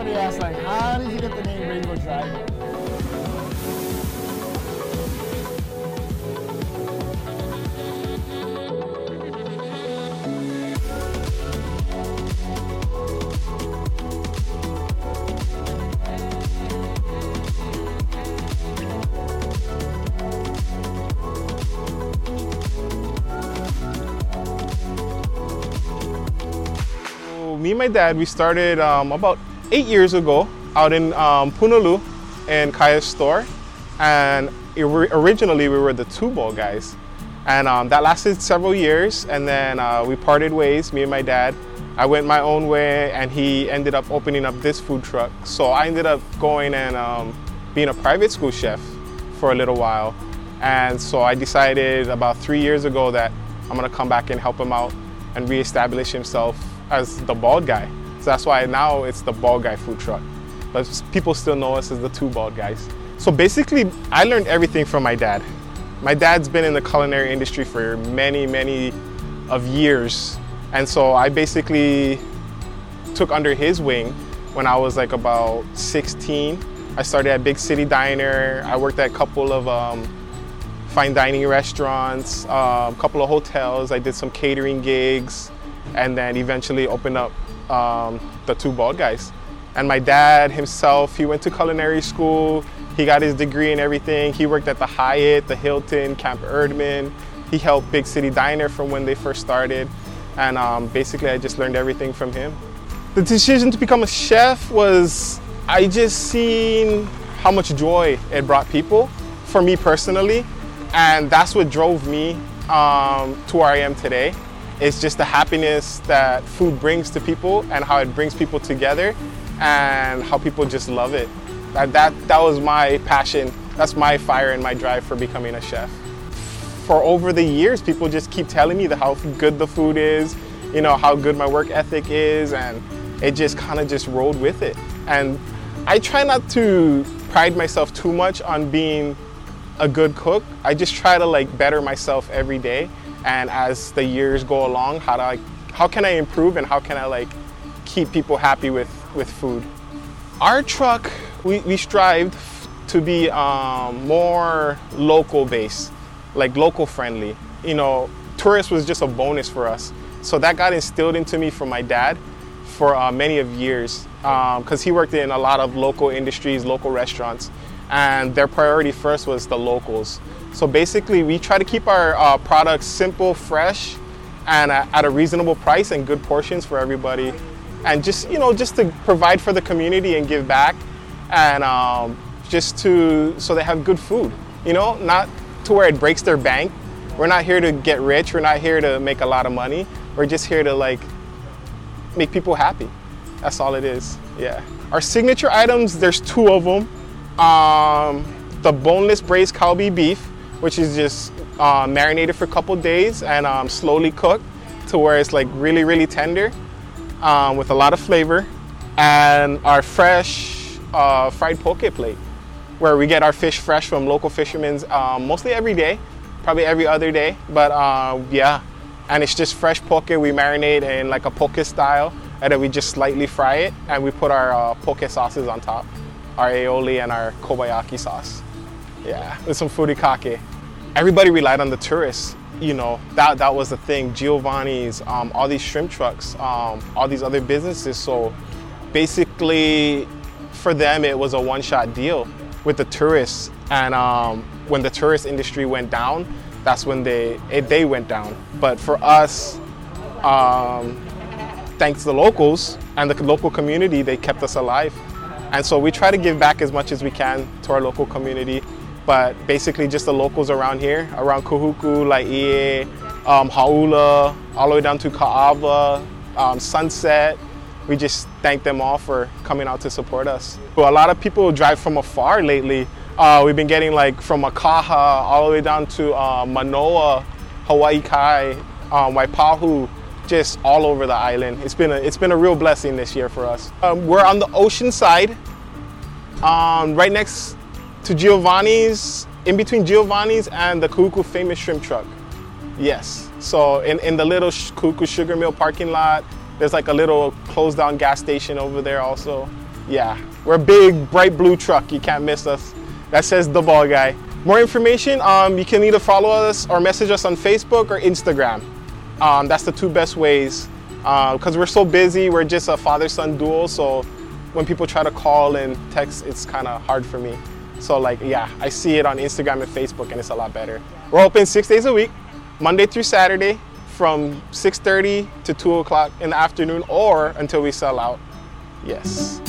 Like, how did you get the name Rainbow Drive? me and my dad, we started um, about eight years ago out in um, Punaluu in Kaya's store. And originally we were the two bald guys. And um, that lasted several years. And then uh, we parted ways, me and my dad. I went my own way and he ended up opening up this food truck. So I ended up going and um, being a private school chef for a little while. And so I decided about three years ago that I'm gonna come back and help him out and reestablish himself as the bald guy. So that's why now it's the bald guy food truck. But people still know us as the two bald guys. So basically, I learned everything from my dad. My dad's been in the culinary industry for many, many of years. And so I basically took under his wing when I was like about 16. I started at Big City Diner. I worked at a couple of um, fine dining restaurants, a um, couple of hotels. I did some catering gigs and then eventually opened up um, the two bald guys. And my dad himself, he went to culinary school. He got his degree and everything. He worked at the Hyatt, the Hilton, Camp Erdman. He helped Big City Diner from when they first started. And um, basically, I just learned everything from him. The decision to become a chef was, I just seen how much joy it brought people for me personally. And that's what drove me um, to where I am today. It's just the happiness that food brings to people and how it brings people together and how people just love it. That, that, that was my passion. That's my fire and my drive for becoming a chef. For over the years, people just keep telling me how good the food is, you know, how good my work ethic is, and it just kind of just rolled with it. And I try not to pride myself too much on being a good cook. I just try to like better myself every day and as the years go along how I how can I improve and how can I like keep people happy with with food? Our truck we, we strived to be um, more local based like local friendly. You know tourist was just a bonus for us. So that got instilled into me from my dad for uh, many of years because um, he worked in a lot of local industries local restaurants and their priority first was the locals so basically, we try to keep our uh, products simple, fresh, and uh, at a reasonable price and good portions for everybody. And just you know, just to provide for the community and give back, and um, just to so they have good food. You know, not to where it breaks their bank. We're not here to get rich. We're not here to make a lot of money. We're just here to like make people happy. That's all it is. Yeah. Our signature items, there's two of them. Um, the boneless braised Kalbi beef which is just uh, marinated for a couple days and um, slowly cooked to where it's like really, really tender um, with a lot of flavor. And our fresh uh, fried poke plate, where we get our fish fresh from local fishermen um, mostly every day, probably every other day. But uh, yeah, and it's just fresh poke. We marinate in like a poke style, and then we just slightly fry it, and we put our uh, poke sauces on top, our aioli and our kabayaki sauce. Yeah, with some furikake. Everybody relied on the tourists. You know, that, that was the thing. Giovanni's, um, all these shrimp trucks, um, all these other businesses. So basically, for them, it was a one shot deal with the tourists. And um, when the tourist industry went down, that's when they, it, they went down. But for us, um, thanks to the locals and the local community, they kept us alive. And so we try to give back as much as we can to our local community but basically just the locals around here, around Kahuku, Laie, um, Hauula, all the way down to Kaaawa, um, Sunset. We just thank them all for coming out to support us. Well, a lot of people drive from afar lately. Uh, we've been getting like from Makaha all the way down to uh, Manoa, Hawaii Kai, um, Waipahu, just all over the island. It's been a, it's been a real blessing this year for us. Um, we're on the ocean side, um, right next to Giovanni's, in between Giovanni's and the Kahuku famous shrimp truck. Yes. So in, in the little Kahuku sugar mill parking lot, there's like a little closed down gas station over there also. Yeah, we're a big, bright blue truck. You can't miss us. That says the bald guy. More information, um, you can either follow us or message us on Facebook or Instagram. Um, that's the two best ways. Because we're so busy, we're just a father son duo. So when people try to call and text, it's kind of hard for me. So, like, yeah, I see it on Instagram and Facebook, and it's a lot better. We're open six days a week, Monday through Saturday, from 6:30 to 2 o'clock in the afternoon, or until we sell out. Yes.